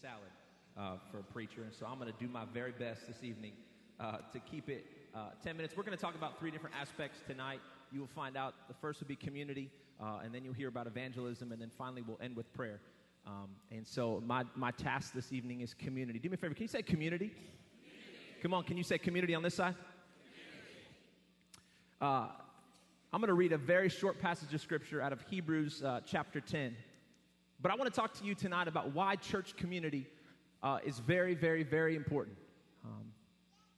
salad uh, for a preacher, and so I'm going to do my very best this evening uh, to keep it uh, 10 minutes. We're going to talk about three different aspects tonight. You will find out the first will be community, uh, and then you'll hear about evangelism, and then finally we'll end with prayer. Um, and so my, my task this evening is community. Do me a favor. Can you say community? community. Come on, can you say community on this side? Uh, I'm going to read a very short passage of scripture out of Hebrews uh, chapter 10. But I want to talk to you tonight about why church community uh, is very, very, very important. Um,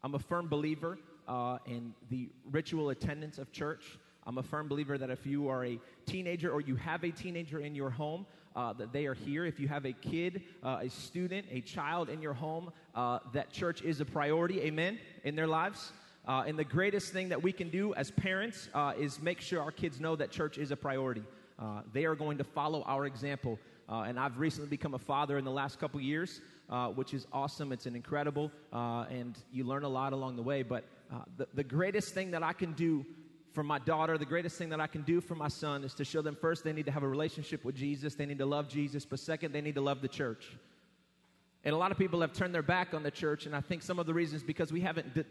I'm a firm believer uh, in the ritual attendance of church. I'm a firm believer that if you are a teenager or you have a teenager in your home, uh, that they are here. If you have a kid, uh, a student, a child in your home, uh, that church is a priority, amen, in their lives. Uh, and the greatest thing that we can do as parents uh, is make sure our kids know that church is a priority. Uh, they are going to follow our example. Uh, and I've recently become a father in the last couple years, uh, which is awesome. It's an incredible, uh, and you learn a lot along the way. But the, the greatest thing that I can do for my daughter, the greatest thing that I can do for my son is to show them first they need to have a relationship with Jesus, they need to love Jesus, but second, they need to love the church. And a lot of people have turned their back on the church, and I think some of the reasons because we haven't d-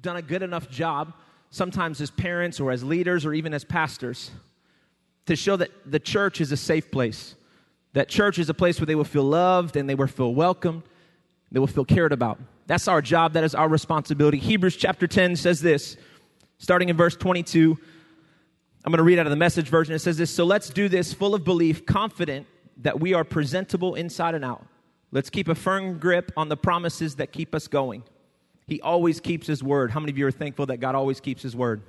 done a good enough job, sometimes as parents or as leaders or even as pastors, to show that the church is a safe place. That church is a place where they will feel loved and they will feel welcomed, they will feel cared about. That's our job, that is our responsibility. Hebrews chapter 10 says this, starting in verse 22. I'm going to read out of the message version. It says this So let's do this full of belief, confident that we are presentable inside and out. Let's keep a firm grip on the promises that keep us going. He always keeps his word. How many of you are thankful that God always keeps his word?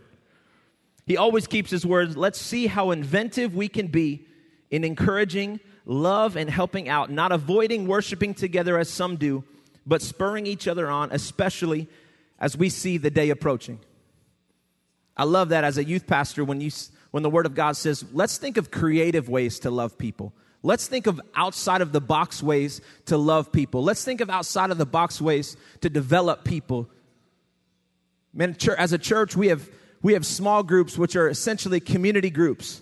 He always keeps his word. Let's see how inventive we can be in encouraging, love, and helping out, not avoiding worshiping together as some do, but spurring each other on, especially as we see the day approaching. I love that as a youth pastor when, you, when the Word of God says, let's think of creative ways to love people. Let's think of outside of the box ways to love people. Let's think of outside of the box ways to develop people. Man, as a church, we have, we have small groups, which are essentially community groups.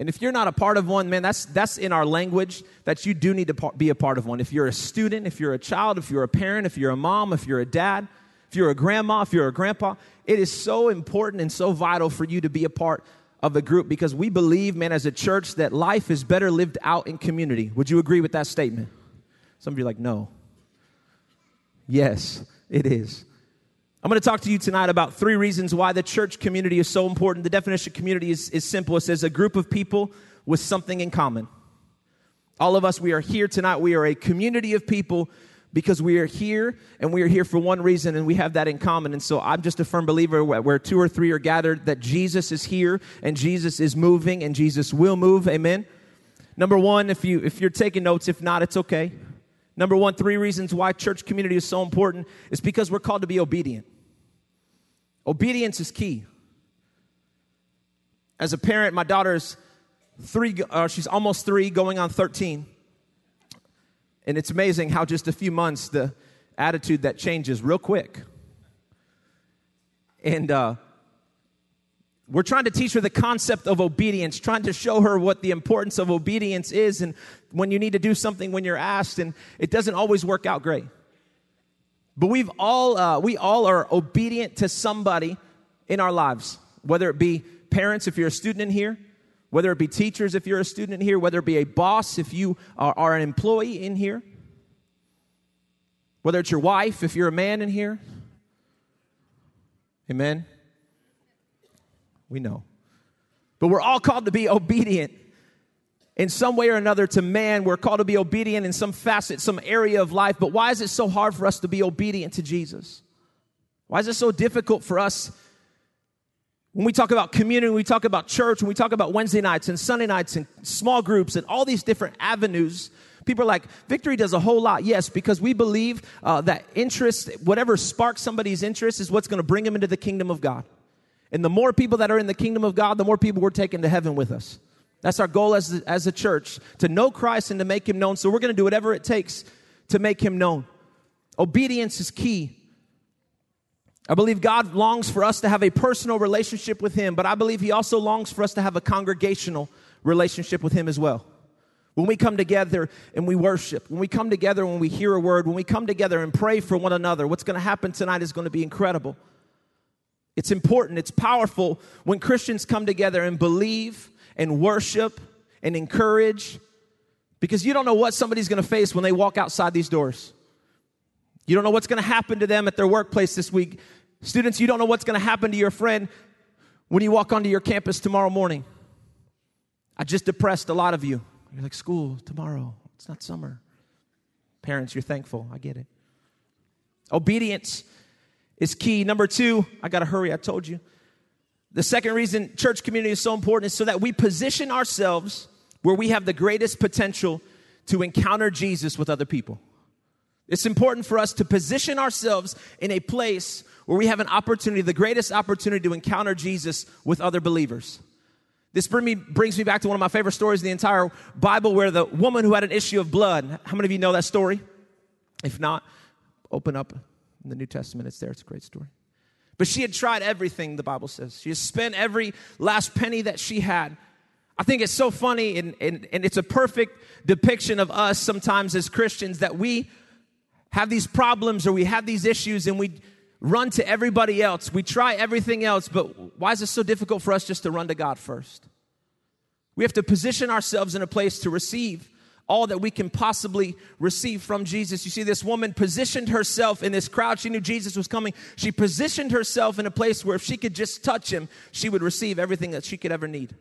And if you're not a part of one, man, that's, that's in our language that you do need to be a part of one. If you're a student, if you're a child, if you're a parent, if you're a mom, if you're a dad, if you're a grandma, if you're a grandpa, it is so important and so vital for you to be a part of the group because we believe, man, as a church, that life is better lived out in community. Would you agree with that statement? Some of you are like, no. Yes, it is. I'm going to talk to you tonight about three reasons why the church community is so important. The definition of community is, is simple it says a group of people with something in common. All of us, we are here tonight. We are a community of people because we are here and we are here for one reason and we have that in common. And so I'm just a firm believer where two or three are gathered that Jesus is here and Jesus is moving and Jesus will move. Amen. Number one, if you if you're taking notes, if not, it's okay. Number one, three reasons why church community is so important is because we're called to be obedient. Obedience is key. As a parent, my daughter's three, uh, she's almost three, going on 13. And it's amazing how just a few months the attitude that changes real quick. And uh, we're trying to teach her the concept of obedience, trying to show her what the importance of obedience is, and when you need to do something when you're asked, and it doesn't always work out great. But we've all, uh, we all are obedient to somebody in our lives, whether it be parents, if you're a student in here, whether it be teachers if you're a student in here, whether it be a boss if you are, are an employee in here, whether it's your wife if you're a man in here. Amen? We know. But we're all called to be obedient in some way or another to man. We're called to be obedient in some facet, some area of life. But why is it so hard for us to be obedient to Jesus? Why is it so difficult for us when we talk about community, when we talk about church, when we talk about Wednesday nights and Sunday nights and small groups and all these different avenues, people are like, Victory does a whole lot. Yes, because we believe uh, that interest, whatever sparks somebody's interest, is what's going to bring them into the kingdom of God. And the more people that are in the kingdom of God, the more people we're taking to heaven with us. That's our goal as, as a church, to know Christ and to make him known. So we're going to do whatever it takes to make him known. Obedience is key. I believe God longs for us to have a personal relationship with Him, but I believe He also longs for us to have a congregational relationship with Him as well. When we come together and we worship, when we come together when we hear a word, when we come together and pray for one another, what's going to happen tonight is going to be incredible. It's important, it's powerful when Christians come together and believe and worship and encourage because you don't know what somebody's going to face when they walk outside these doors. You don't know what's going to happen to them at their workplace this week. Students, you don't know what's going to happen to your friend when you walk onto your campus tomorrow morning. I just depressed a lot of you. You're like, school tomorrow. It's not summer. Parents, you're thankful. I get it. Obedience is key. Number two, I got to hurry. I told you. The second reason church community is so important is so that we position ourselves where we have the greatest potential to encounter Jesus with other people. It's important for us to position ourselves in a place where we have an opportunity, the greatest opportunity to encounter Jesus with other believers. This bring me, brings me back to one of my favorite stories in the entire Bible where the woman who had an issue of blood, how many of you know that story? If not, open up in the New Testament, it's there, it's a great story. But she had tried everything, the Bible says. She had spent every last penny that she had. I think it's so funny and, and, and it's a perfect depiction of us sometimes as Christians that we have these problems or we have these issues and we run to everybody else. We try everything else, but why is it so difficult for us just to run to God first? We have to position ourselves in a place to receive all that we can possibly receive from Jesus. You see, this woman positioned herself in this crowd. She knew Jesus was coming. She positioned herself in a place where if she could just touch him, she would receive everything that she could ever need.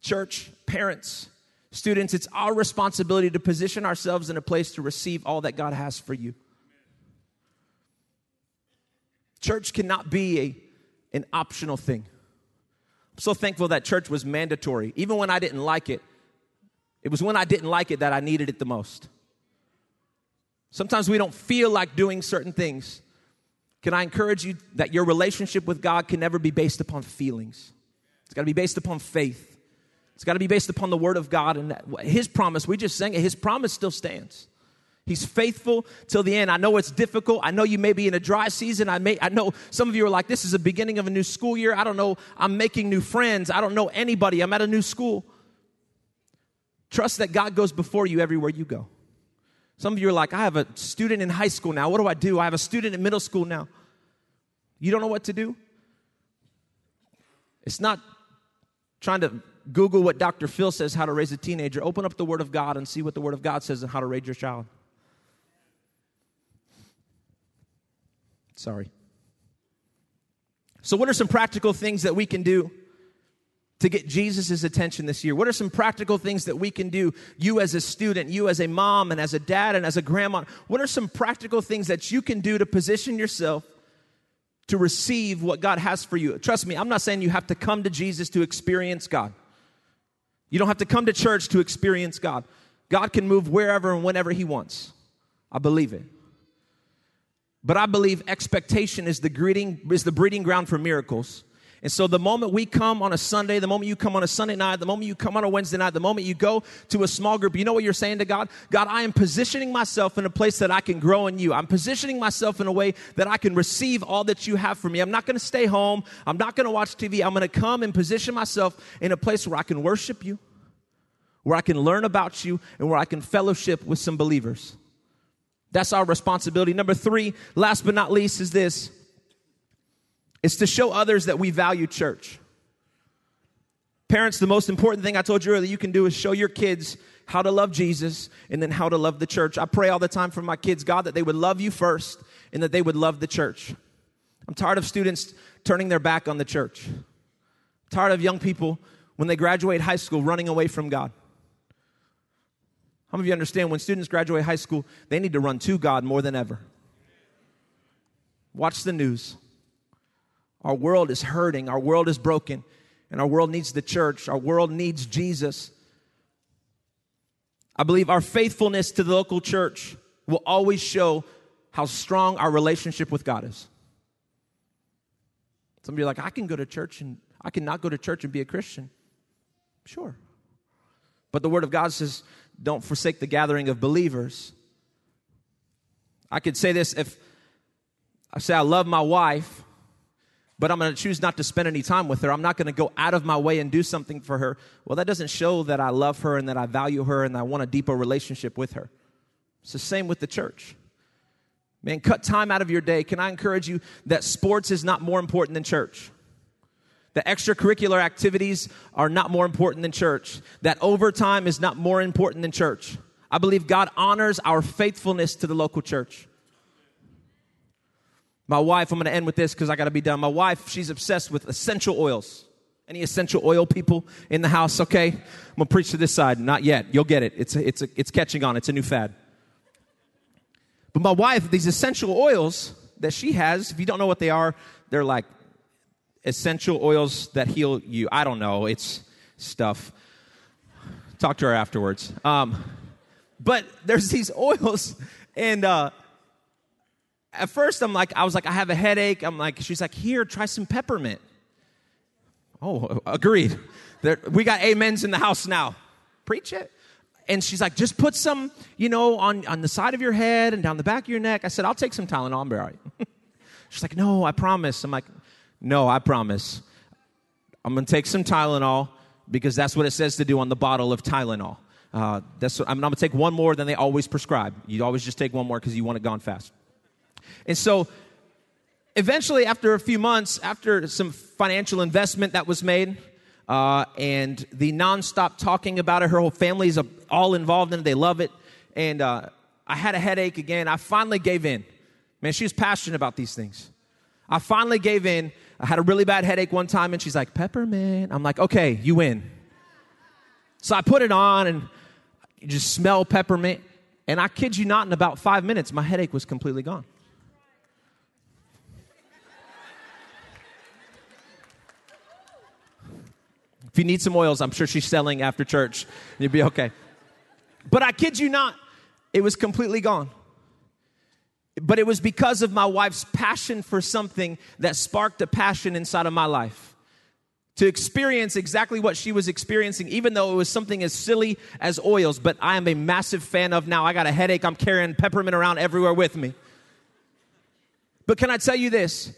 Church, parents, students, it's our responsibility to position ourselves in a place to receive all that God has for you. Church cannot be a, an optional thing. I'm so thankful that church was mandatory. Even when I didn't like it, it was when I didn't like it that I needed it the most. Sometimes we don't feel like doing certain things. Can I encourage you that your relationship with God can never be based upon feelings? It's got to be based upon faith. It's got to be based upon the Word of God and His promise. We just sang it. His promise still stands. He's faithful till the end. I know it's difficult. I know you may be in a dry season. I may I know some of you are like this is the beginning of a new school year. I don't know. I'm making new friends. I don't know anybody. I'm at a new school. Trust that God goes before you everywhere you go. Some of you are like, I have a student in high school now. What do I do? I have a student in middle school now. You don't know what to do? It's not trying to Google what Dr. Phil says how to raise a teenager. Open up the Word of God and see what the Word of God says on how to raise your child. Sorry. So, what are some practical things that we can do to get Jesus' attention this year? What are some practical things that we can do, you as a student, you as a mom, and as a dad, and as a grandma? What are some practical things that you can do to position yourself to receive what God has for you? Trust me, I'm not saying you have to come to Jesus to experience God. You don't have to come to church to experience God. God can move wherever and whenever He wants. I believe it. But I believe expectation is the greeting is the breeding ground for miracles. And so the moment we come on a Sunday, the moment you come on a Sunday night, the moment you come on a Wednesday night, the moment you go to a small group, you know what you're saying to God? God, I am positioning myself in a place that I can grow in you. I'm positioning myself in a way that I can receive all that you have for me. I'm not going to stay home. I'm not going to watch TV. I'm going to come and position myself in a place where I can worship you, where I can learn about you, and where I can fellowship with some believers. That's our responsibility. Number three, last but not least, is this it's to show others that we value church. Parents, the most important thing I told you earlier you can do is show your kids how to love Jesus and then how to love the church. I pray all the time for my kids, God, that they would love you first and that they would love the church. I'm tired of students turning their back on the church. I'm tired of young people when they graduate high school running away from God. How many of you understand when students graduate high school, they need to run to God more than ever? Watch the news. Our world is hurting, our world is broken, and our world needs the church, our world needs Jesus. I believe our faithfulness to the local church will always show how strong our relationship with God is. Some of you are like, I can go to church and I cannot go to church and be a Christian. Sure. But the Word of God says, don't forsake the gathering of believers. I could say this if I say I love my wife, but I'm going to choose not to spend any time with her. I'm not going to go out of my way and do something for her. Well, that doesn't show that I love her and that I value her and I want a deeper relationship with her. It's the same with the church. Man, cut time out of your day. Can I encourage you that sports is not more important than church? The extracurricular activities are not more important than church. That overtime is not more important than church. I believe God honors our faithfulness to the local church. My wife, I'm going to end with this because I got to be done. My wife, she's obsessed with essential oils. Any essential oil people in the house? Okay, I'm gonna preach to this side. Not yet. You'll get it. It's a, it's a, it's catching on. It's a new fad. But my wife, these essential oils that she has, if you don't know what they are, they're like essential oils that heal you. I don't know. It's stuff. Talk to her afterwards. Um, but there's these oils, and uh, at first I'm like, I was like, I have a headache. I'm like, she's like, here, try some peppermint. Oh, agreed. There, we got amens in the house now. Preach it. And she's like, just put some, you know, on, on the side of your head and down the back of your neck. I said, I'll take some Tylenol. Be all right. she's like, no, I promise. I'm like, no, I promise. I'm going to take some Tylenol because that's what it says to do on the bottle of Tylenol. Uh, that's what, I'm, I'm going to take one more than they always prescribe. You always just take one more because you want it gone fast. And so eventually, after a few months, after some financial investment that was made, uh, and the nonstop talking about it, her whole family is all involved in it. They love it. And uh, I had a headache again. I finally gave in. Man, she was passionate about these things. I finally gave in. I had a really bad headache one time, and she's like, Peppermint. I'm like, okay, you win. So I put it on, and you just smell peppermint. And I kid you not, in about five minutes, my headache was completely gone. You need some oils, I'm sure she's selling after church. You'll be okay. But I kid you not, it was completely gone. But it was because of my wife's passion for something that sparked a passion inside of my life. To experience exactly what she was experiencing, even though it was something as silly as oils, but I am a massive fan of now. I got a headache, I'm carrying peppermint around everywhere with me. But can I tell you this?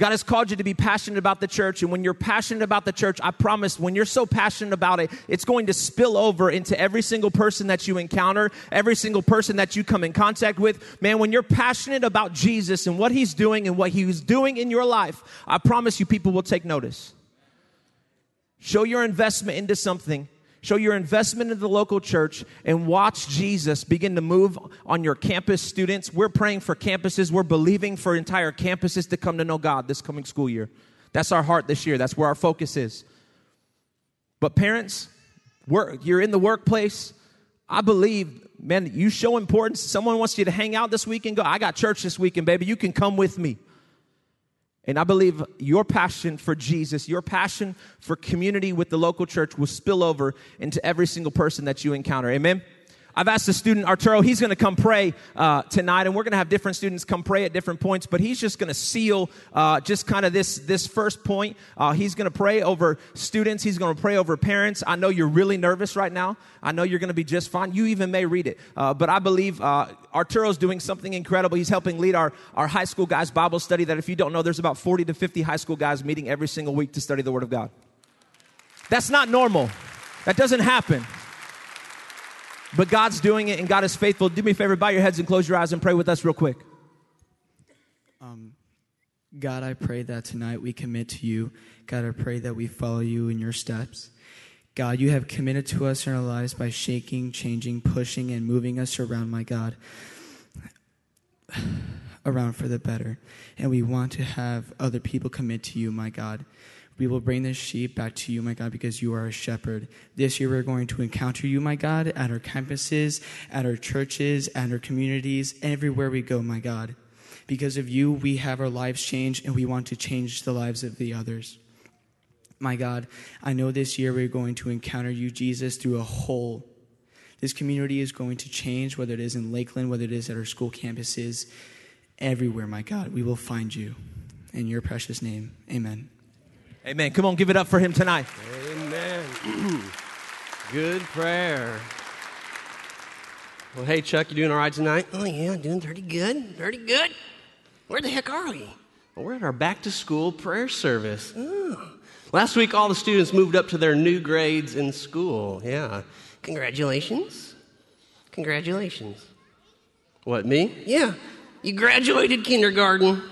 God has called you to be passionate about the church. And when you're passionate about the church, I promise when you're so passionate about it, it's going to spill over into every single person that you encounter, every single person that you come in contact with. Man, when you're passionate about Jesus and what he's doing and what he's doing in your life, I promise you people will take notice. Show your investment into something Show your investment in the local church and watch Jesus begin to move on your campus students. We're praying for campuses. We're believing for entire campuses to come to know God this coming school year. That's our heart this year. That's where our focus is. But parents, work, you're in the workplace. I believe, man, you show importance. Someone wants you to hang out this weekend. Go, I got church this weekend, baby. You can come with me. And I believe your passion for Jesus, your passion for community with the local church will spill over into every single person that you encounter. Amen. I've asked the student Arturo, he's going to come pray uh, tonight, and we're going to have different students come pray at different points, but he's just going to seal uh, just kind of this, this first point. Uh, he's going to pray over students, he's going to pray over parents. I know you're really nervous right now. I know you're going to be just fine. You even may read it, uh, but I believe uh, Arturo's doing something incredible. He's helping lead our, our high school guys Bible study that if you don't know, there's about 40 to 50 high school guys meeting every single week to study the Word of God. That's not normal. That doesn't happen. But God's doing it and God is faithful. Do me a favor, bow your heads and close your eyes and pray with us real quick. Um, God, I pray that tonight we commit to you. God, I pray that we follow you in your steps. God, you have committed to us in our lives by shaking, changing, pushing, and moving us around, my God, around for the better. And we want to have other people commit to you, my God. We will bring this sheep back to you, my God, because you are a shepherd. This year we're going to encounter you, my God, at our campuses, at our churches, at our communities, everywhere we go, my God. Because of you, we have our lives changed and we want to change the lives of the others. My God, I know this year we're going to encounter you, Jesus, through a whole. This community is going to change, whether it is in Lakeland, whether it is at our school campuses, everywhere, my God. We will find you. In your precious name, amen. Amen. Come on, give it up for him tonight. Amen. Good prayer. Well, hey, Chuck, you doing all right tonight? Oh, yeah, doing pretty good. Pretty good. Where the heck are we? Well, We're at our back to school prayer service. Oh. Last week, all the students moved up to their new grades in school. Yeah. Congratulations. Congratulations. What, me? Yeah. You graduated kindergarten.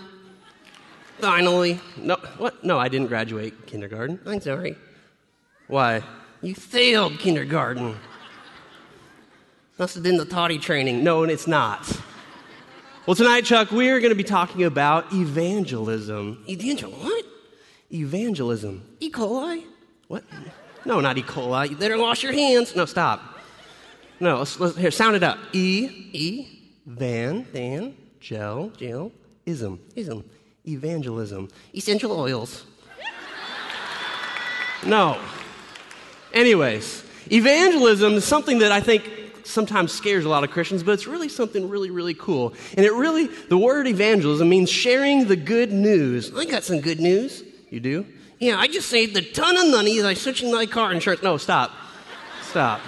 Finally. No, what? No, I didn't graduate kindergarten. I'm sorry. Why? You failed kindergarten. Must have been the toddy training. No, and it's not. Well, tonight, Chuck, we are going to be talking about evangelism. Evangel what? Evangelism. E. coli? What? No, not E. coli. You better wash your hands. No, stop. No, let's, let's here, sound it up. E, E, van, van, gel, gel, ism, ism, evangelism, essential oils. no. Anyways, evangelism is something that I think sometimes scares a lot of Christians, but it's really something really, really cool. And it really, the word evangelism means sharing the good news. I got some good news. You do? Yeah, I just saved a ton of money by switching my car insurance. No, stop. Stop.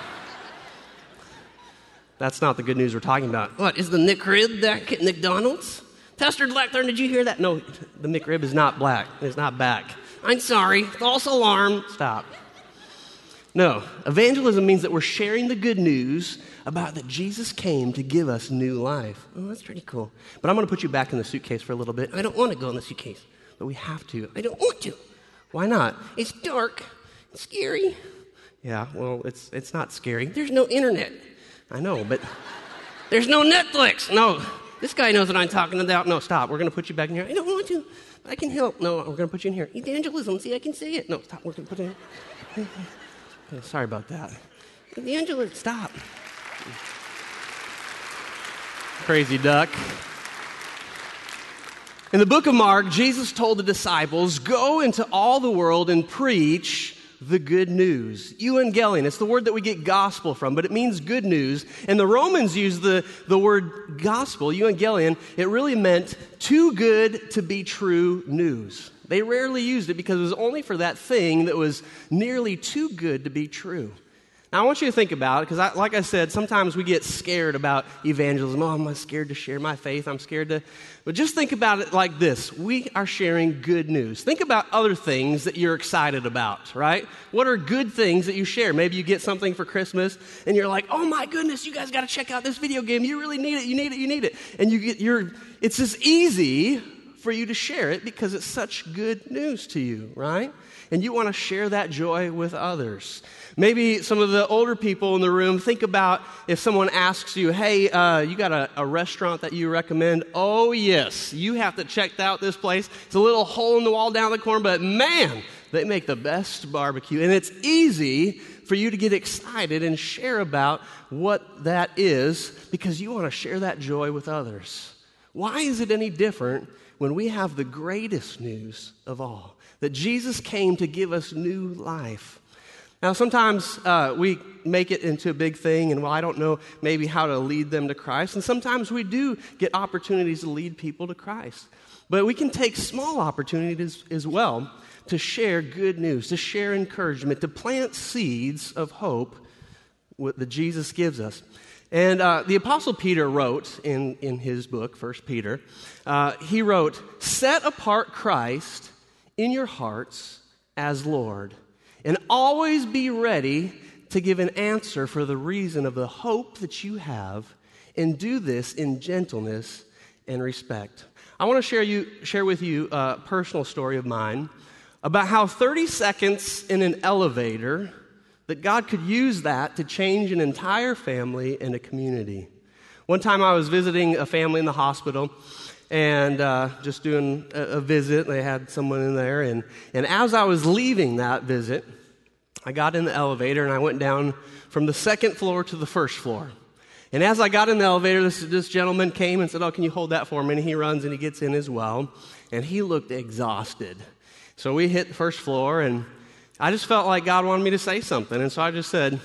That's not the good news we're talking about. What, is the McRib back at McDonald's? Pastor Blackthorn, did you hear that? No, the McRib is not black. It's not back. I'm sorry. False alarm. Stop. No, evangelism means that we're sharing the good news about that Jesus came to give us new life. Oh, that's pretty cool. But I'm going to put you back in the suitcase for a little bit. I don't want to go in the suitcase, but we have to. I don't want to. Why not? It's dark. It's scary. Yeah, well, it's, it's not scary. There's no internet. I know, but there's no Netflix. No, this guy knows what I'm talking about. No, stop. We're going to put you back in here. I don't want to. I can help. No, we're going to put you in here. Evangelism. See, I can say it. No, stop. We're going to put it in. Sorry about that. Evangelism. Stop. Crazy duck. In the book of Mark, Jesus told the disciples, Go into all the world and preach the good news. Evangelion, it's the word that we get gospel from, but it means good news. And the Romans used the, the word gospel, evangelion, it really meant too good to be true news. They rarely used it because it was only for that thing that was nearly too good to be true. Now, I want you to think about it because, like I said, sometimes we get scared about evangelism. Oh, I'm scared to share my faith. I'm scared to. But just think about it like this we are sharing good news. Think about other things that you're excited about, right? What are good things that you share? Maybe you get something for Christmas and you're like, oh my goodness, you guys got to check out this video game. You really need it. You need it. You need it. And you get, you're, it's just easy for you to share it because it's such good news to you, right? And you want to share that joy with others. Maybe some of the older people in the room think about if someone asks you, hey, uh, you got a, a, restaurant that you recommend? Oh, yes, you have to check out this place. It's a little hole in the wall down the corner, but man, they make the best barbecue. And it's easy for you to get excited and share about what that is because you want to share that joy with others. Why is it any different when we have the greatest news of all? That Jesus came to give us new life. Now, sometimes uh, we make it into a big thing, and well, I don't know maybe how to lead them to Christ. And sometimes we do get opportunities to lead people to Christ. But we can take small opportunities as well to share good news, to share encouragement, to plant seeds of hope that Jesus gives us. And uh, the Apostle Peter wrote in, in his book, First Peter, uh, he wrote, Set apart Christ in your hearts as Lord and always be ready to give an answer for the reason of the hope that you have, and do this in gentleness and respect. I want to share, you, share with you a personal story of mine about how 30 seconds in an elevator that God could use that to change an entire family and a community. One time I was visiting a family in the hospital and uh, just doing a, a, visit. They had someone in there. And, and as I was leaving that visit, I got in the elevator and I went down from the second floor to the first floor. And as I got in the elevator, this, this gentleman came and said, Oh, can you hold that for me? And he runs and he gets in as well. And he looked exhausted. So we hit the first floor, and I just felt like God wanted me to say something. And so I just said,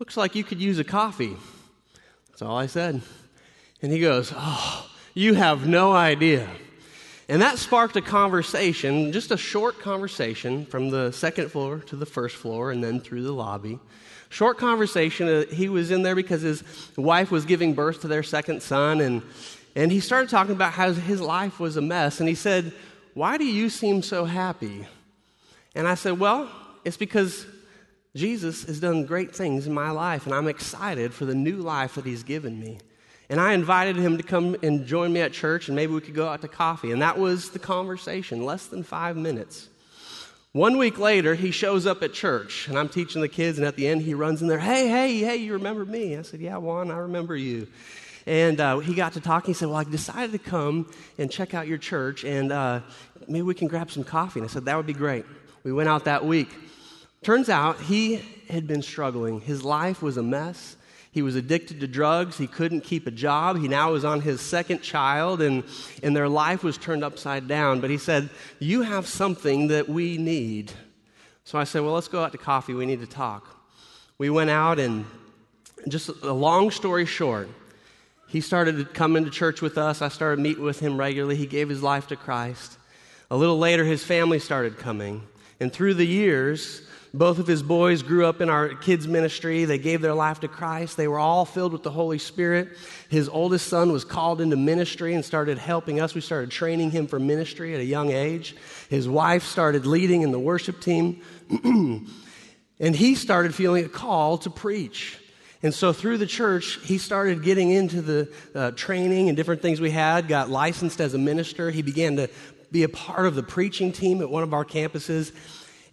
Looks like you could use a coffee. That's all I said. And he goes, Oh, you have no idea. And that sparked a conversation, just a short conversation from the second floor to the first floor and then through the lobby. Short conversation. Uh, he was in there because his wife was giving birth to their second son, and, and he started talking about how his life was a mess. And he said, Why do you seem so happy? And I said, Well, it's because Jesus has done great things in my life, and I'm excited for the new life that He's given me. And I invited him to come and join me at church, and maybe we could go out to coffee. And that was the conversation, less than five minutes. One week later, he shows up at church, and I'm teaching the kids, and at the end, he runs in there, Hey, hey, hey, you remember me? I said, Yeah, Juan, I remember you. And uh, he got to talking. He said, Well, I decided to come and check out your church, and uh, maybe we can grab some coffee. And I said, That would be great. We went out that week. Turns out he had been struggling. His life was a mess. He was addicted to drugs. He couldn't keep a job. He now was on his second child, and, and their life was turned upside down. But he said, You have something that we need. So I said, Well, let's go out to coffee. We need to talk. We went out, and just a long story short, he started coming to church with us. I started meeting with him regularly. He gave his life to Christ. A little later, his family started coming. And through the years, both of his boys grew up in our kids' ministry. They gave their life to Christ. They were all filled with the Holy Spirit. His oldest son was called into ministry and started helping us. We started training him for ministry at a young age. His wife started leading in the worship team. and he started feeling a call to preach. And so through the church, he started getting into the uh, training and different things we had, got licensed as a minister. He began to be a part of the preaching team at one of our campuses.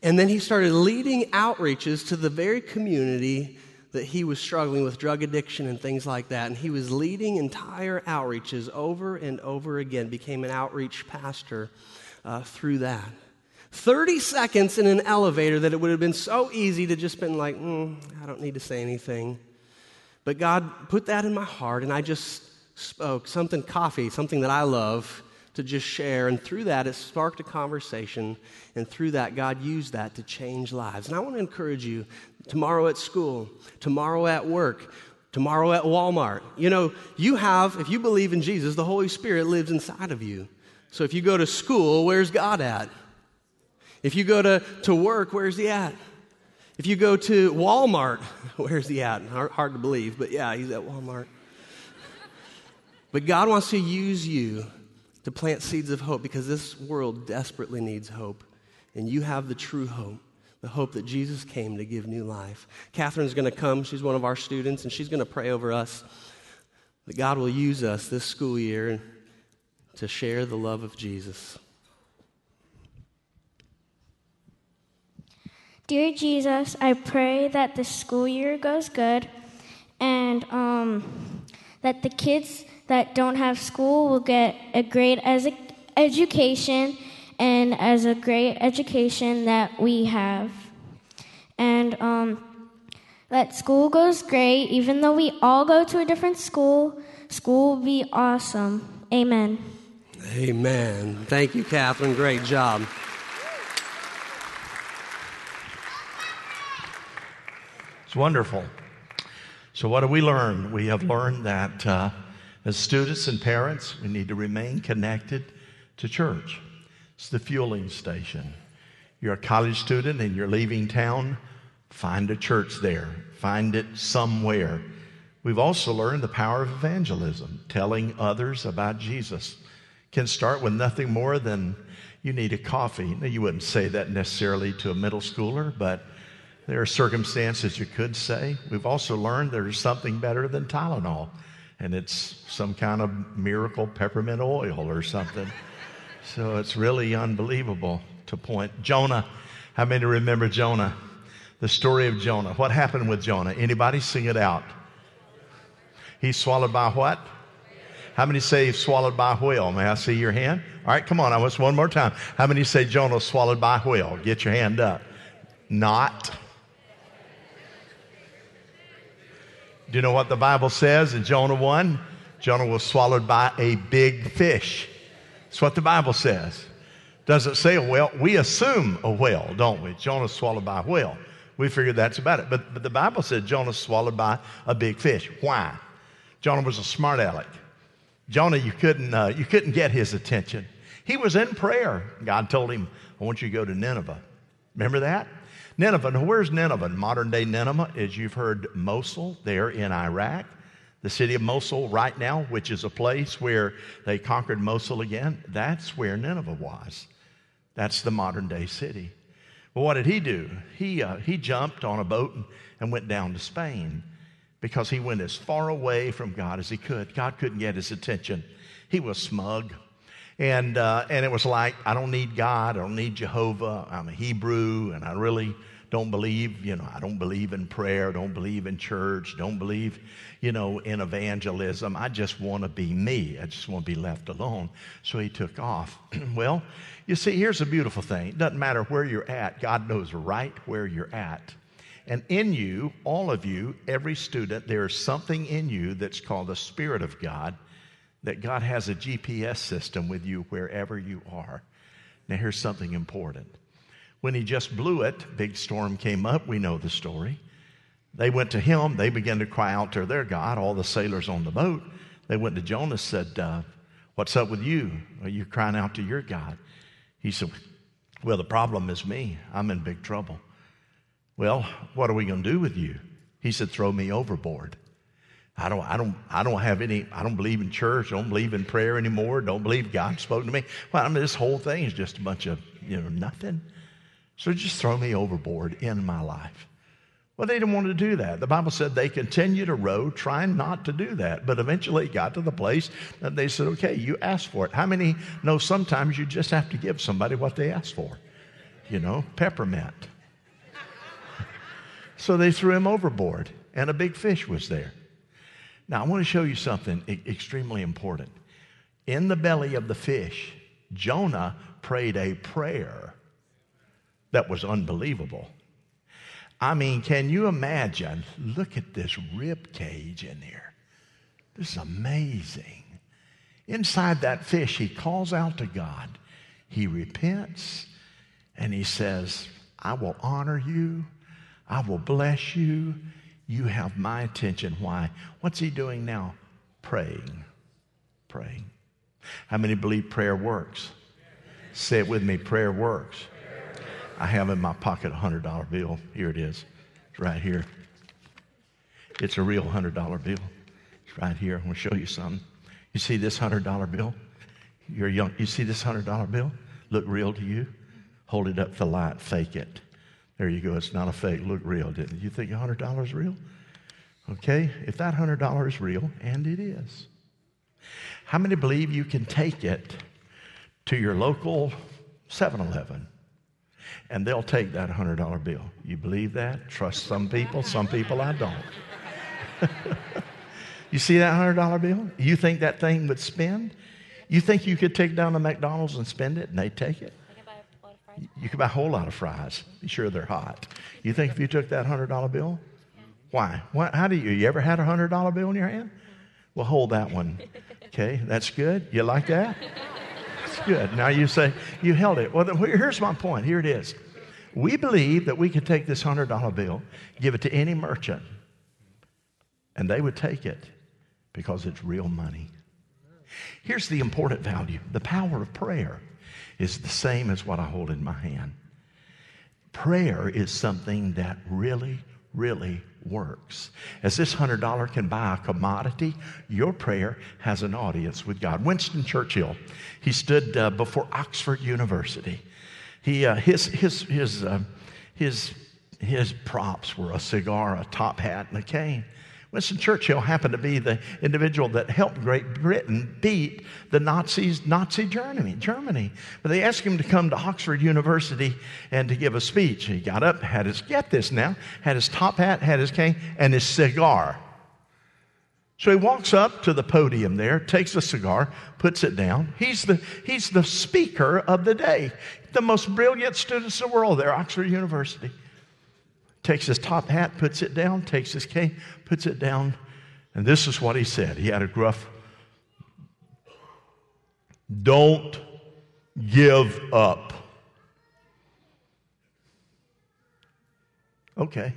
And then he started leading outreaches to the very community that he was struggling with drug addiction and things like that. And he was leading entire outreaches over and over again, became an outreach pastor uh, through that. 30 seconds in an elevator that it would have been so easy to just been like, mm, I don't need to say anything. But God put that in my heart, and I just spoke something coffee, something that I love to just share. And through that, it sparked a conversation. And through that, God used that to change lives. And I want to encourage you tomorrow at school, tomorrow at work, tomorrow at Walmart. You know, you have, if you believe in Jesus, the Holy Spirit lives inside of you. So if you go to school, where's God at? If you go to, to work, where's He at? If you go to Walmart, where's he at? Hard to believe, but yeah, he's at Walmart. But God wants to use you to plant seeds of hope because this world desperately needs hope. And you have the true hope, the hope that Jesus came to give new life. Catherine's going to come. She's one of our students, and she's going to pray over us that God will use us this school year to share the love of Jesus. Dear Jesus, I pray that the school year goes good and um, that the kids that don't have school will get a great as- education and as a great education that we have. And um, that school goes great, even though we all go to a different school, school will be awesome. Amen. Amen. Thank you, Catherine. Great job. It's wonderful. So, what do we learn? We have learned that uh, as students and parents, we need to remain connected to church. It's the fueling station. You're a college student and you're leaving town, find a church there, find it somewhere. We've also learned the power of evangelism, telling others about Jesus. Can start with nothing more than you need a coffee. Now, you wouldn't say that necessarily to a middle schooler, but there are circumstances you could say. We've also learned there's something better than Tylenol, and it's some kind of miracle peppermint oil or something. so it's really unbelievable to point. Jonah, how many remember Jonah? The story of Jonah. What happened with Jonah? Anybody sing it out? He's swallowed by what? How many say he's swallowed by whale? May I see your hand? All right, come on. I want one more time. How many say Jonah swallowed by whale? Get your hand up. Not. Do you know what the Bible says in Jonah 1? Jonah was swallowed by a big fish. That's what the Bible says. Doesn't say a whale. We assume a whale, don't we? Jonah swallowed by a whale. We figure that's about it. But, but the Bible said Jonah swallowed by a big fish. Why? Jonah was a smart aleck. Jonah, you couldn't, uh, you couldn't get his attention. He was in prayer. God told him, I want you to go to Nineveh. Remember that? Nineveh. Now, where's Nineveh? Modern day Nineveh, as you've heard, Mosul, there in Iraq. The city of Mosul, right now, which is a place where they conquered Mosul again, that's where Nineveh was. That's the modern day city. Well, what did he do? He, uh, he jumped on a boat and, and went down to Spain because he went as far away from God as he could. God couldn't get his attention. He was smug. And, uh, and it was like, I don't need God. I don't need Jehovah. I'm a Hebrew, and I really don't believe, you know, I don't believe in prayer, don't believe in church, don't believe, you know, in evangelism. I just want to be me. I just want to be left alone. So he took off. well, you see, here's a beautiful thing. It doesn't matter where you're at, God knows right where you're at. And in you, all of you, every student, there is something in you that's called the Spirit of God, that God has a GPS system with you wherever you are. Now, here's something important when he just blew it, big storm came up. We know the story. They went to him. They began to cry out to their God, all the sailors on the boat. They went to Jonah, said, uh, What's up with you? Are you crying out to your God? He said, Well, the problem is me. I'm in big trouble. Well, what are we going to do with you? He said, Throw me overboard. I don't, I don't, I don't have any, I don't believe in church, don't believe in prayer anymore, don't believe God spoke to me. Well, I mean, this whole thing is just a bunch of, you know, nothing. So just throw me overboard in my life. Well, they didn't want to do that. The Bible said they continued to row, trying not to do that. But eventually got to the place that they said, okay, you asked for it. How many know sometimes you just have to give somebody what they asked for? You know, peppermint. so they threw him overboard, and a big fish was there. Now, I want to show you something extremely important. In the belly of the fish, Jonah prayed a prayer that was unbelievable. I mean, can you imagine? Look at this rib cage in here. This is amazing. Inside that fish, he calls out to God. He repents and he says, I will honor you. I will bless you. You have my attention. Why? What's he doing now? Praying. Praying. How many believe prayer works? Say it with me prayer works. I have in my pocket a $100 bill. Here it is. It's right here. It's a real $100 bill. It's right here. I'm going to show you something. You see this $100 bill? You're young. You see this $100 bill? Look real to you? Hold it up to the light. Fake it. There you go. It's not a fake. Look real, didn't you? think $100 is real? Okay. If that $100 is real, and it is, how many believe you can take it to your local 7 Eleven? and they'll take that $100 bill. You believe that? Trust some people, some people I don't. you see that $100 bill? You think that thing would spend? You think you could take down to McDonald's and spend it and they'd take it? You could buy a whole lot of fries. Be sure they're hot. You think if you took that $100 bill? Why? What, how do you, you ever had a $100 bill in your hand? Well, hold that one. Okay, that's good. You like that? That's good. Now you say, you held it. Well, here's my point. Here it is. We believe that we could take this $100 bill, give it to any merchant, and they would take it because it's real money. Here's the important value the power of prayer is the same as what I hold in my hand. Prayer is something that really, really works. As this $100 can buy a commodity, your prayer has an audience with God. Winston Churchill, he stood uh, before Oxford University. He, uh, his, his, his, uh, his, his props were a cigar, a top hat, and a cane. Winston Churchill happened to be the individual that helped Great Britain beat the Nazis, Nazi Germany, Germany. But they asked him to come to Oxford University and to give a speech. He got up, had his, get this now, had his top hat, had his cane, and his cigar. So he walks up to the podium there, takes a cigar, puts it down. He's the, he's the speaker of the day. The most brilliant students in the world there, Oxford University takes his top hat, puts it down, takes his cane, puts it down. And this is what he said. He had a gruff, don't give up. Okay.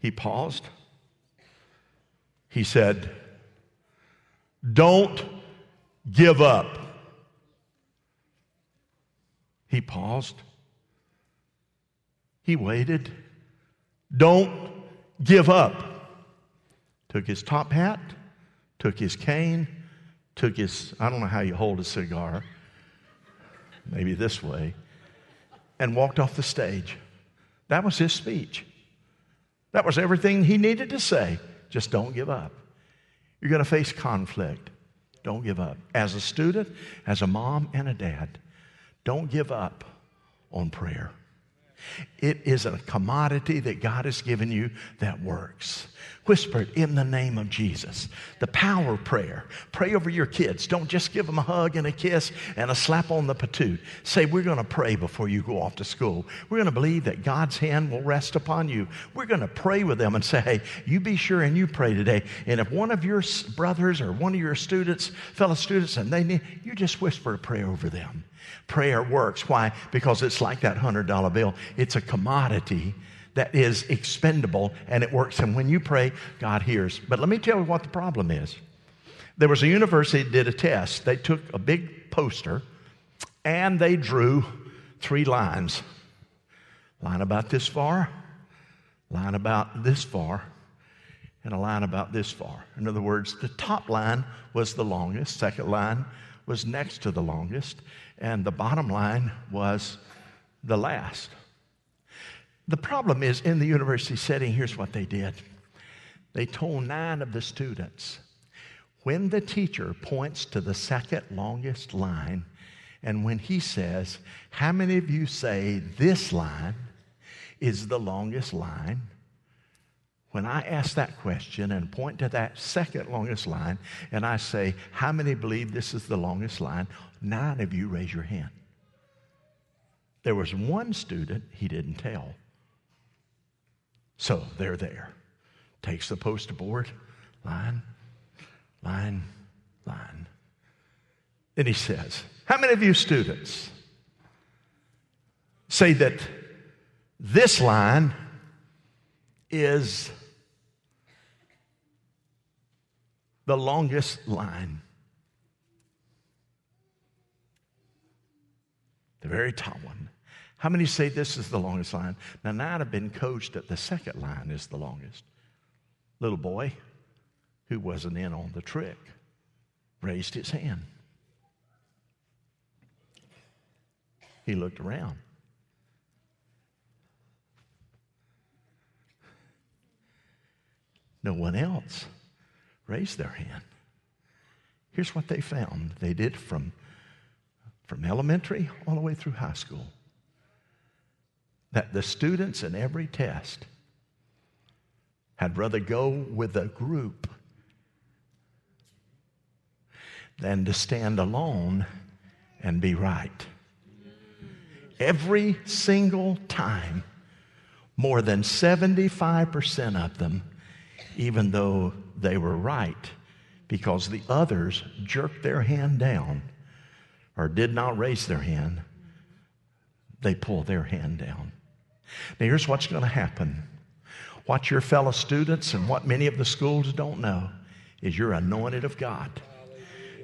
He paused. He said, Don't give up. He paused. He waited. Don't give up. took his top hat, took his cane, took his, I don't know how you hold a cigar, maybe this way, and walked off the stage. That was his speech. That was everything he needed to say. Just don't give up. You're going to face conflict. Don't give up. As a student, as a mom and a dad, don't give up on prayer. It is a commodity that God has given you that works. Whisper it in the name of Jesus. The power prayer. Pray over your kids. Don't just give them a hug and a kiss and a slap on the patoot. Say, We're going to pray before you go off to school. We're going to believe that God's hand will rest upon you. We're going to pray with them and say, Hey, you be sure and you pray today. And if one of your brothers or one of your students, fellow students, and they need, you just whisper a prayer over them. Prayer works. Why? Because it's like that $100 bill. It's a commodity that is expendable and it works. And when you pray, God hears. But let me tell you what the problem is. There was a university that did a test. They took a big poster and they drew three lines line about this far, line about this far, and a line about this far. In other words, the top line was the longest, second line was next to the longest, and the bottom line was the last. The problem is in the university setting, here's what they did they told nine of the students when the teacher points to the second longest line, and when he says, How many of you say this line is the longest line? When I ask that question and point to that second longest line, and I say, How many believe this is the longest line? Nine of you raise your hand. There was one student he didn't tell. So they're there. Takes the poster board, line, line, line. Then he says, How many of you students say that this line is the longest line. The very top one. How many say this is the longest line? Now, nine have been coached that the second line is the longest. Little boy who wasn't in on the trick raised his hand. He looked around. No one else raised their hand. Here's what they found they did from, from elementary all the way through high school that the students in every test had rather go with a group than to stand alone and be right. Every single time, more than 75% of them, even though they were right because the others jerked their hand down or did not raise their hand, they pull their hand down. Now, here's what's going to happen. What your fellow students and what many of the schools don't know is you're anointed of God.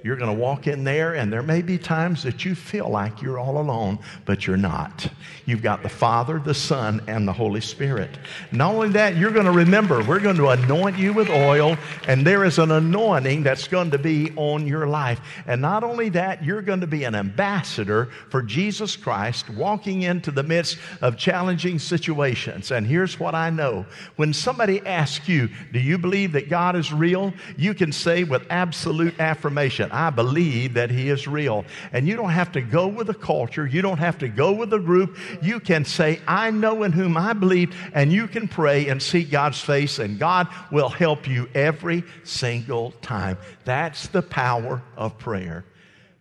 You're going to walk in there, and there may be times that you feel like you're all alone, but you're not. You've got the Father, the Son, and the Holy Spirit. Not only that, you're going to remember, we're going to anoint you with oil, and there is an anointing that's going to be on your life. And not only that, you're going to be an ambassador for Jesus Christ walking into the midst of challenging situations. And here's what I know when somebody asks you, Do you believe that God is real? You can say with absolute affirmation, I believe that He is real. And you don't have to go with the culture, you don't have to go with the group. You can say, I know in whom I believe, and you can pray and seek God's face, and God will help you every single time. That's the power of prayer.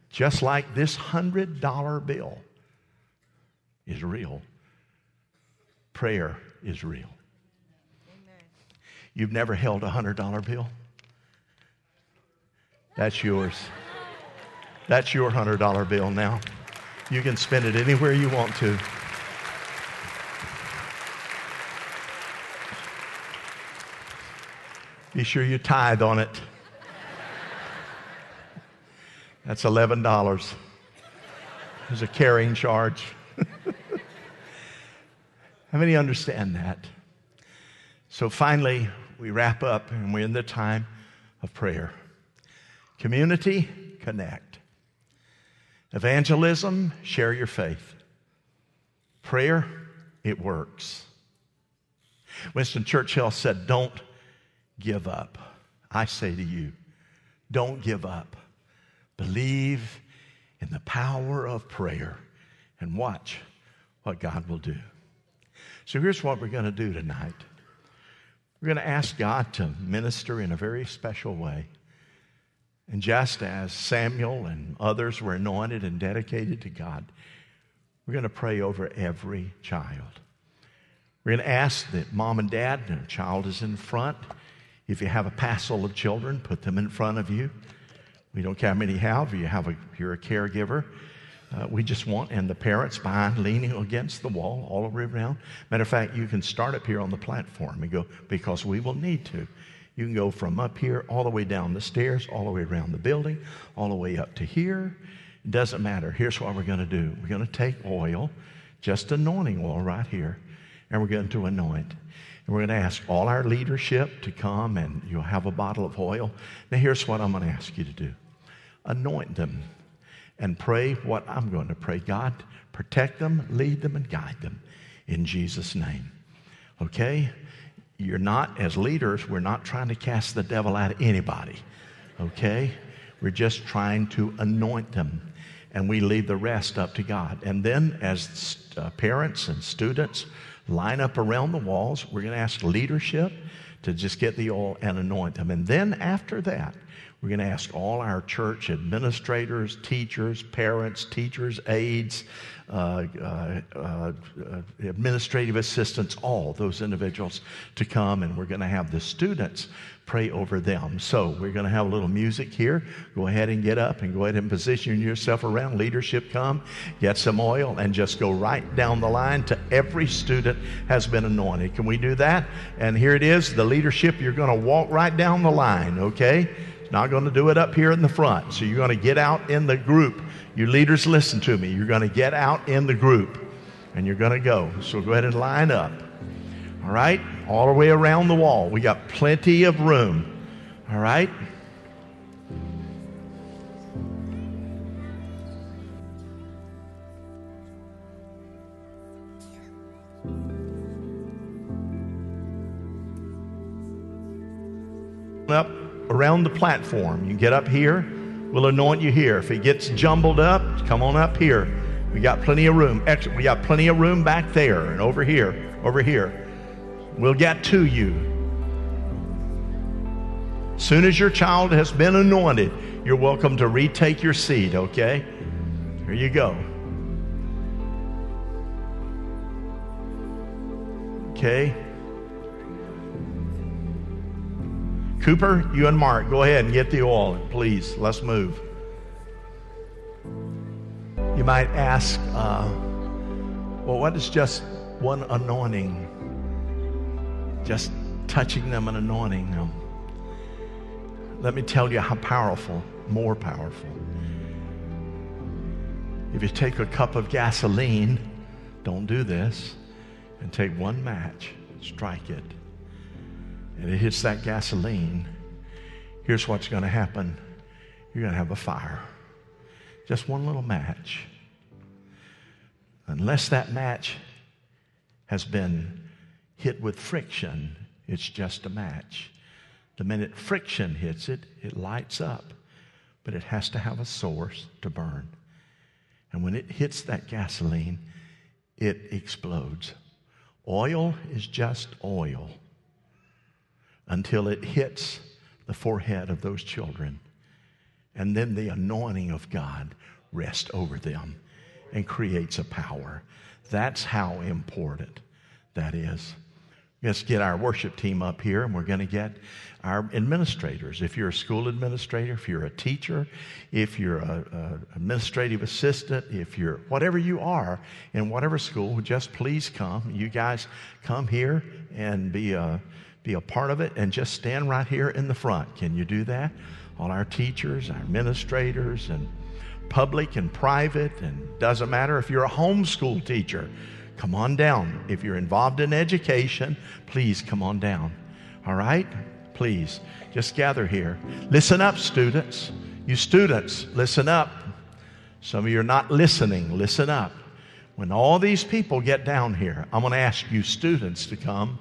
Just like this $100 bill is real, prayer is real. You've never held a $100 bill? That's yours. That's your $100 bill now. You can spend it anywhere you want to. Be sure you tithe on it. That's $11. There's a carrying charge. How many understand that? So finally, we wrap up and we're in the time of prayer. Community, connect. Evangelism, share your faith. Prayer, it works. Winston Churchill said, Don't give up. I say to you, don't give up. Believe in the power of prayer and watch what God will do. So here's what we're going to do tonight we're going to ask God to minister in a very special way. And just as Samuel and others were anointed and dedicated to God, we're going to pray over every child. We're going to ask that mom and dad, and child is in front. If you have a passel of children, put them in front of you. We don't care how many have. You have a, you're a caregiver. Uh, we just want, and the parents behind leaning against the wall all around. Matter of fact, you can start up here on the platform and go, because we will need to. You can go from up here all the way down the stairs, all the way around the building, all the way up to here. It doesn't matter. Here's what we're going to do we're going to take oil, just anointing oil right here, and we're going to anoint. And we're going to ask all our leadership to come and you'll have a bottle of oil. Now, here's what I'm going to ask you to do anoint them and pray what I'm going to pray. God, protect them, lead them, and guide them in Jesus' name. Okay? You're not, as leaders, we're not trying to cast the devil out of anybody. Okay? We're just trying to anoint them. And we leave the rest up to God. And then, as uh, parents and students, line up around the walls. We're going to ask leadership to just get the oil and anoint them. And then after that, we're going to ask all our church administrators, teachers, parents, teachers, aides, uh, uh, uh, administrative assistants, all those individuals to come, and we're going to have the students pray over them. So we're going to have a little music here. Go ahead and get up and go ahead and position yourself around. Leadership come, get some oil, and just go right down the line to every student has been anointed. Can we do that? And here it is the leadership. You're going to walk right down the line, okay? Not going to do it up here in the front. So you're going to get out in the group. Your leaders, listen to me. You're going to get out in the group and you're going to go. So go ahead and line up. All right? All the way around the wall. We got plenty of room. All right? Up around the platform. You get up here, we'll anoint you here. If it gets jumbled up, come on up here. We got plenty of room. We got plenty of room back there and over here, over here. We'll get to you. Soon as your child has been anointed, you're welcome to retake your seat, okay? Here you go. Okay. Cooper, you and Mark, go ahead and get the oil, please. Let's move. You might ask, uh, well, what is just one anointing? Just touching them and anointing them. Let me tell you how powerful, more powerful. If you take a cup of gasoline, don't do this, and take one match, strike it and it hits that gasoline, here's what's going to happen you're going to have a fire. Just one little match. Unless that match has been hit with friction, it's just a match. The minute friction hits it, it lights up, but it has to have a source to burn. And when it hits that gasoline, it explodes. Oil is just oil until it hits the forehead of those children. And then the anointing of God rests over them and creates a power. That's how important that is. Let's get our worship team up here, and we're going to get our administrators. If you're a school administrator, if you're a teacher, if you're an administrative assistant, if you're whatever you are in whatever school, just please come. You guys come here and be a be a part of it and just stand right here in the front. Can you do that? All our teachers, our administrators, and public and private, and doesn't matter if you're a homeschool teacher, come on down. If you're involved in education, please come on down. All right? Please, just gather here. Listen up, students. You students, listen up. Some of you are not listening. Listen up. When all these people get down here, I'm going to ask you students to come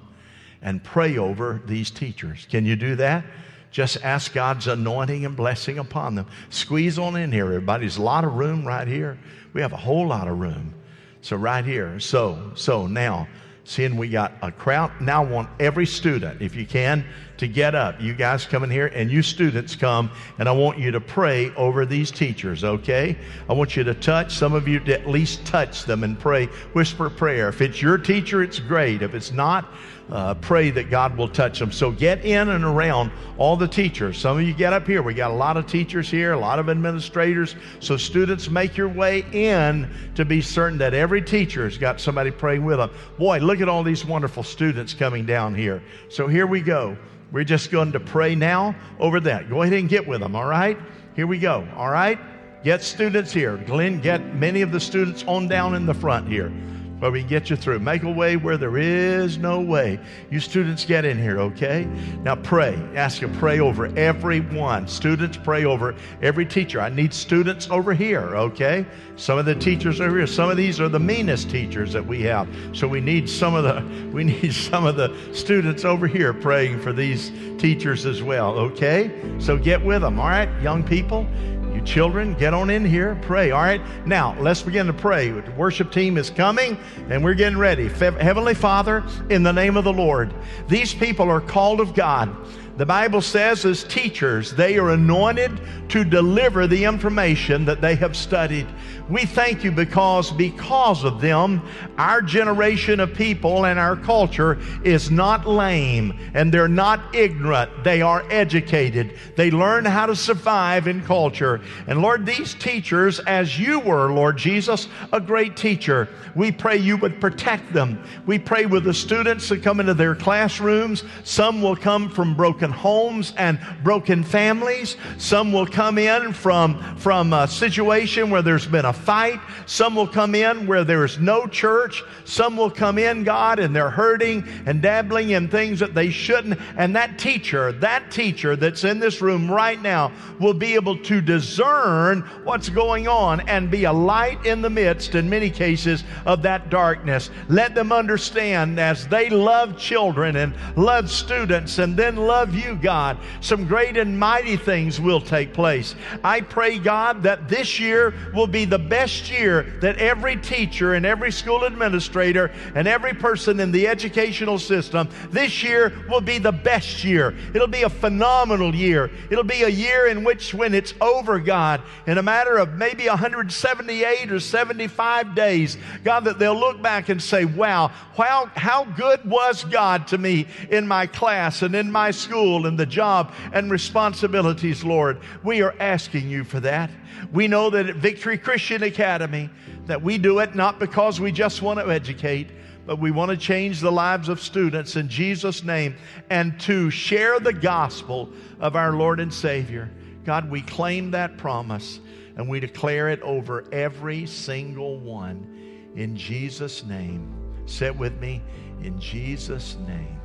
and pray over these teachers. Can you do that? Just ask God's anointing and blessing upon them. Squeeze on in here, everybody. There's a lot of room right here. We have a whole lot of room. So right here. So, so now, seeing we got a crowd, now I want every student, if you can, to get up. You guys come in here and you students come and I want you to pray over these teachers, okay? I want you to touch, some of you to at least touch them and pray, whisper prayer. If it's your teacher, it's great. If it's not, uh, pray that God will touch them. So get in and around all the teachers. Some of you get up here. We got a lot of teachers here, a lot of administrators. So students, make your way in to be certain that every teacher has got somebody praying with them. Boy, look at all these wonderful students coming down here. So here we go. We're just going to pray now over that. Go ahead and get with them, all right? Here we go, all right? Get students here. Glenn, get many of the students on down in the front here where we get you through. Make a way where there is no way. You students get in here, okay? Now pray. Ask you pray over everyone. Students pray over every teacher. I need students over here, okay? Some of the teachers over here. Some of these are the meanest teachers that we have. So we need some of the we need some of the students over here praying for these teachers as well, okay? So get with them, all right, young people. You children, get on in here, pray. All right, now let's begin to pray. The worship team is coming and we're getting ready. Heavenly Father, in the name of the Lord, these people are called of God. The Bible says, as teachers, they are anointed to deliver the information that they have studied. We thank you because, because of them, our generation of people and our culture is not lame and they're not ignorant. They are educated. They learn how to survive in culture. And Lord, these teachers, as you were, Lord Jesus, a great teacher, we pray you would protect them. We pray with the students that come into their classrooms. Some will come from broken homes and broken families. Some will come in from, from a situation where there's been a fight. Some will come in where there is no church. Some will come in, God, and they're hurting and dabbling in things that they shouldn't. And that teacher, that teacher that's in this room right now will be able to discern what's going on and be a light in the midst, in many cases, of that darkness. Let them understand as they love children and love students and then love you, God, some great and mighty things will take place. I pray, God, that this year will be the best year that every teacher and every school administrator and every person in the educational system, this year will be the best year. It'll be a phenomenal year. It'll be a year in which, when it's over, God, in a matter of maybe 178 or 75 days, God, that they'll look back and say, wow, how, how good was God to me in my class and in my school and the job and responsibilities, Lord. We are asking you for that. We know that at Victory Christian Academy that we do it not because we just want to educate, but we want to change the lives of students in Jesus' name and to share the gospel of our Lord and Savior. God, we claim that promise and we declare it over every single one in Jesus' name. Sit with me. In Jesus' name.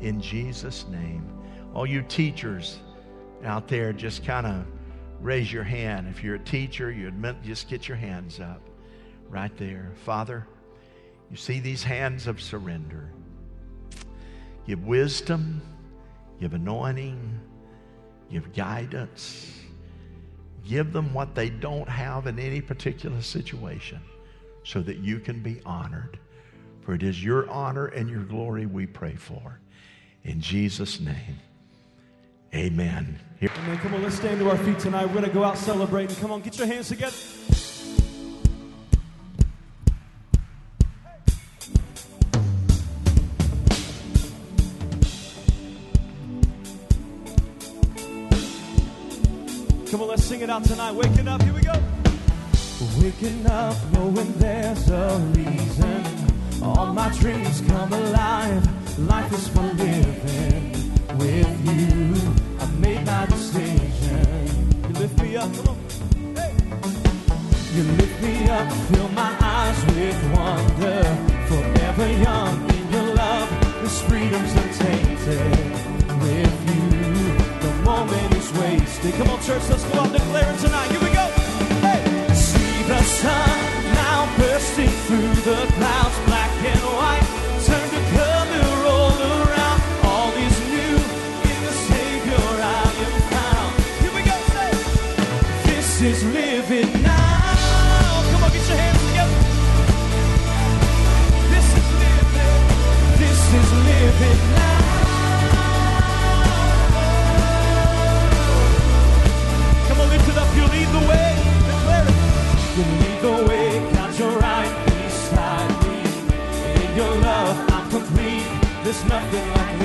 In Jesus' name. All you teachers out there, just kind of raise your hand. If you're a teacher, you admit, just get your hands up right there. Father, you see these hands of surrender. Give wisdom, give anointing, give guidance. Give them what they don't have in any particular situation so that you can be honored. For it is your honor and your glory we pray for. In Jesus' name, amen. Here. Amen. Come on, let's stand to our feet tonight. We're going to go out celebrating. Come on, get your hands together. Come on, let's sing it out tonight. Waking up, here we go. Waking up knowing there's a reason. All my dreams come alive. Life is for living with you made my decision. You lift me up, come on. Hey. You lift me up, fill my eyes with wonder. Forever young in your love, this freedom's untainted. With you, the moment is wasted. Come on, church, let's go out declaring tonight. Here we go. Hey. See the sun now bursting through the clouds. Nothing like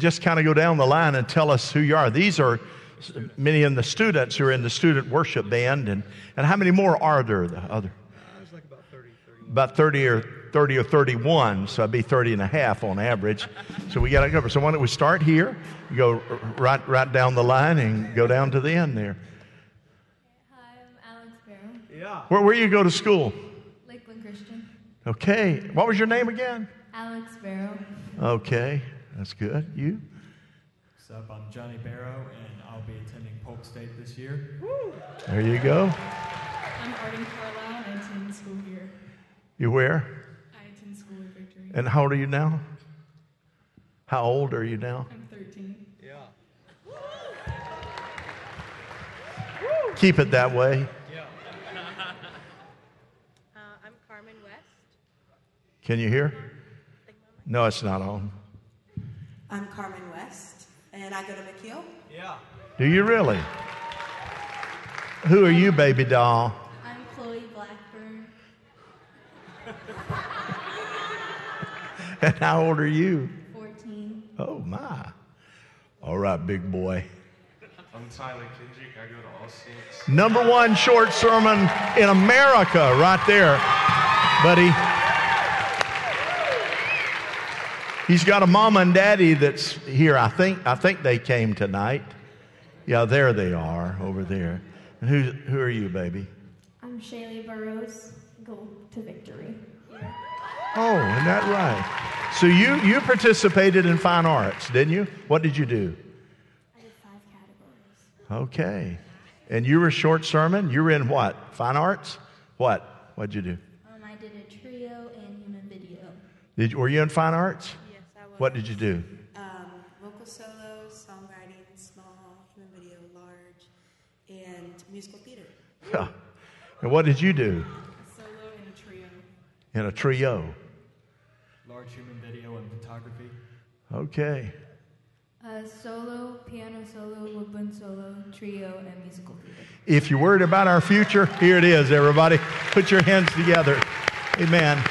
and just kind of go down the line and tell us who you are. These are many of the students who are in the student worship band, and, and how many more are there? The other about 30 or 30 or 31, so I'd be 30 and a half on average. So we got to cover. So why don't we start here, go right right down the line, and go down to the end there. Hi, I'm Alex Barrow, Yeah. Where where you go to school? Lakeland Christian. Okay. What was your name again? Alex Barrow. Okay, that's good. You? What's up? I'm Johnny Barrow, and I'll be attending Polk State this year. There you go. I'm Arden Carlisle, and I attend school here. You where? I attend school at Victory. And how old are you now? How old are you now? I'm 13. Yeah. Keep it that way. Uh, I'm Carmen West. Can you hear? No, it's not on. I'm Carmen West, and I go to McKeel. Yeah. Do you really? Who are you, baby doll? I'm Chloe Blackburn. And how old are you? 14. Oh, my. All right, big boy. I'm Tyler Kendrick. I go to All Saints. Number one short sermon in America, right there, buddy. He's got a mama and daddy that's here. I think I think they came tonight. Yeah, there they are over there. And who who are you, baby? I'm Shaylee Burrows. Go to Victory. Oh, isn't that right? So you you participated in fine arts, didn't you? What did you do? I did five categories. Okay. And you were short sermon. You were in what? Fine arts? What? What'd you do? Um, I did a trio and human video. Did, were you in fine arts? Yes, I was. What did you do? Um, vocal solos, songwriting, small, human video, large. And musical theater. Yeah. And what did you do? Solo in a trio. In a trio. Large human video and photography. Okay. Uh, solo, piano solo, woodwind solo, trio, and musical theater. If you're worried about our future, here it is, everybody. Put your hands together. Amen.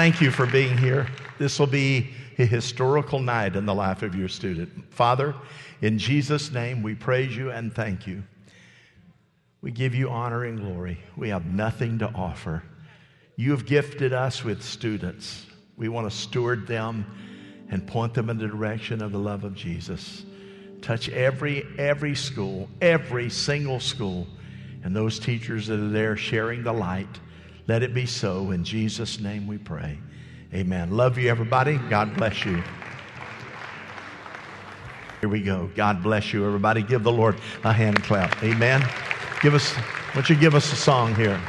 Thank you for being here. This will be a historical night in the life of your student. Father, in Jesus' name, we praise you and thank you. We give you honor and glory. We have nothing to offer. You have gifted us with students. We want to steward them and point them in the direction of the love of Jesus. Touch every every school, every single school, and those teachers that are there sharing the light. Let it be so. In Jesus' name we pray. Amen. Love you, everybody. God bless you. Here we go. God bless you, everybody. Give the Lord a hand clap. Amen. Give us, why don't you give us a song here?